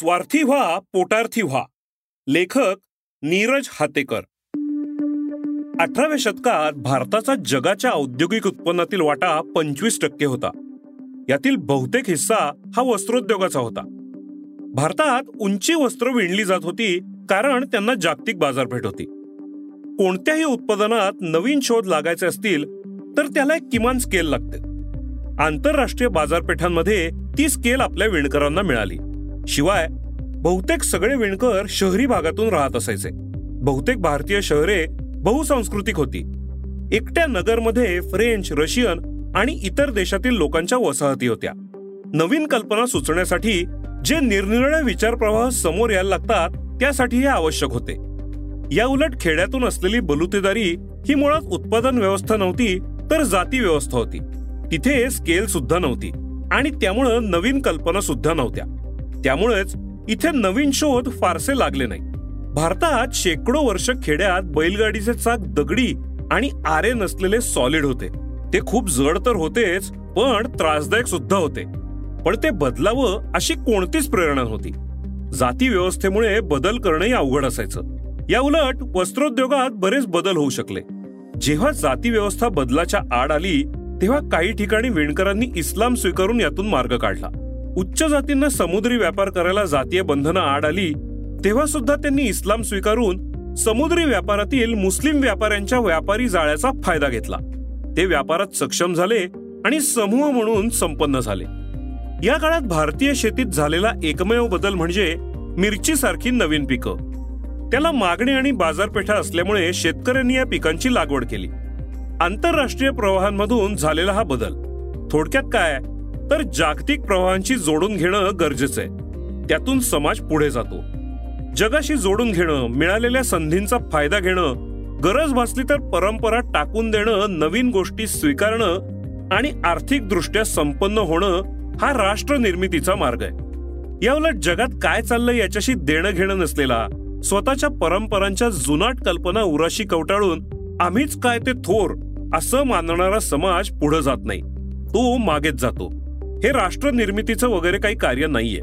स्वार्थी व्हा पोटार्थी व्हा. लेखक नीरज हातेकर. अठराव्या शतकात भारताचा जगाच्या औद्योगिक उत्पन्नातील वाटा पंचवीस टक्के होता. यातील बहुतेक हिस्सा हा वस्त्रोद्योगाचा होता. भारतात उंची वस्त्र विणली जात होती कारण त्यांना जागतिक बाजारपेठ होती. कोणत्याही उत्पादनात नवीन शोध लागायचे असतील तर त्याला एक किमान स्केल लागते. आंतरराष्ट्रीय बाजारपेठांमध्ये ती स्केल आपल्या विणकरांना मिळाली. शिवाय बहुतेक सगळे विणकर शहरी भागातून राहत असायचे. बहुतेक भारतीय शहरे बहुसांस्कृतिक होती. एकट्या नगरमध्ये फ्रेंच रशियन आणि इतर देशातील लोकांच्या वसाहती होत्या. नवीन कल्पना सुचण्यासाठी जे निरनिराळे विचारप्रवाह समोर यायला लागतात त्यासाठी हे आवश्यक होते. या उलट खेड्यातून असलेली बलुतेदारी ही मुळात उत्पादन व्यवस्था नव्हती तर जाती व्यवस्था होती. तिथे स्केल सुद्धा नव्हती आणि त्यामुळं नवीन कल्पना सुद्धा नव्हत्या. त्यामुळेच इथे नवीन शोध फारसे लागले नाही. भारतात शेकडो वर्ष खेड्यात बैलगाडीचे चाक दगडी आणि आरे नसलेले सॉलिड होते. ते खूप जड तर होतेच पण त्रासदायक सुद्धा होते. पण ते बदलावं अशी कोणतीच प्रेरणा होती जाती व्यवस्थेमुळे बदल करणंही अवघड असायचं. या उलट वस्त्रोद्योगात बरेच बदल होऊ शकले. जेव्हा जाती व्यवस्था बदलाच्या आड आली तेव्हा काही ठिकाणी विणकरांनी इस्लाम स्वीकारून यातून मार्ग काढला. उच्च जातींना समुद्री व्यापार करायला जातीय बंधनं आड आली तेव्हा सुद्धा त्यांनी इस्लाम स्वीकारून समुद्री व्यापारातील मुस्लिम व्यापाऱ्यांच्या व्यापारी जाळ्याचा फायदा घेतला. ते व्यापारात सक्षम झाले आणि समूह म्हणून संपन्न झाले. या काळात भारतीय शेतीत झालेला एकमेव बदल म्हणजे मिरची सारखी नवीन पिकं. त्याला मागणी आणि बाजारपेठा असल्यामुळे शेतकऱ्यांनी या पिकांची लागवड केली. आंतरराष्ट्रीय प्रवाहांमधून झालेला हा बदल. थोडक्यात काय? तर जागतिक प्रवाहांशी जोडून घेणं गरजेचं आहे. त्यातून समाज पुढे जातो. जगाशी जोडून घेणं मिळालेल्या संधींचा फायदा घेणं गरज भासली तर परंपरा टाकून देणं नवीन गोष्टी स्वीकारणं आणि आर्थिक दृष्ट्या संपन्न होणं हा राष्ट्र निर्मितीचा मार्ग आहे. याउलट जगात काय चाललंय याच्याशी देणं घेणं नसलेला स्वतःच्या परंपरांच्या जुनाट कल्पना उराशी कवटाळून आम्हीच काय ते थोर असं मानणारा समाज पुढे जात नाही. तो मागेच जातो. हे राष्ट्र निर्मितीचं वगैरे काही कार्य नाहीये.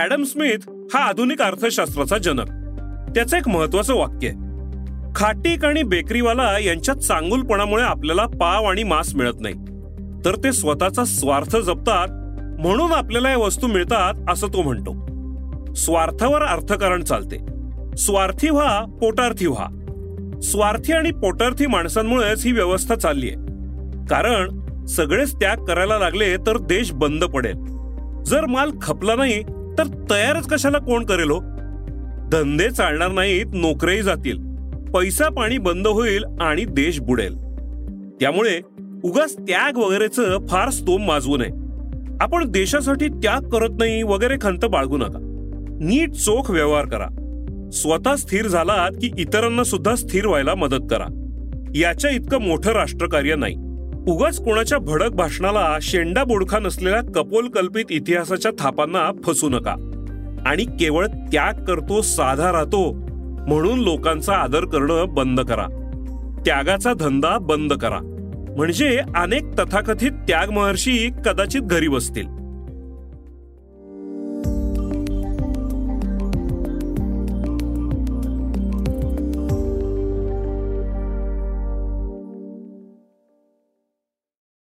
ऍडम स्मिथ हा आधुनिक अर्थशास्त्राचा जनक. त्याचं एक महत्वाचं वाक्य आहे. खाटीक आणि बेकरीवाला यांच्या चांगुलपणामुळे आपल्याला पाव आणि मांस मिळत नाही. तर ते स्वतःचा स्वार्थ जपतात म्हणून आपल्याला या वस्तू मिळतात असं तो म्हणतो. स्वार्थावर अर्थकारण चालते. स्वार्थी व्हा पोटार्थी व्हा. स्वार्थी आणि पोटार्थी माणसांमुळेच ही व्यवस्था चालली आहे कारण सगळेच त्याग करायला लागले तर देश बंद पडेल. जर माल खपला नाही तर तयारच कशाला कोण करेल हो? धंदे चालणार नाहीत नोकऱ्याही जातील. पैसा पाणी बंद होईल आणि देश बुडेल. त्यामुळे उगाच त्याग वगैरेचं फार स्तोम माजवू नये. आपण देशासाठी त्याग करत नाही वगैरे खंत बाळगू नका. नीट चोख व्यवहार करा. स्वतः स्थिर झालात की इतरांना सुद्धा स्थिर व्हायला मदत करा. याच्या इतकं मोठं राष्ट्रकार्य नाही. उगाच कोणाच्या भडक भाषणाला शेंडा बोडखा नसलेल्या कपोल कल्पित इतिहासाच्या थापांना फसू नका. आणि केवळ त्याग करतो साधा राहतो म्हणून लोकांचा आदर करणं बंद करा. त्यागाचा धंदा बंद करा. म्हणजे अनेक तथाकथित त्याग महर्षी कदाचित घरी बसतील.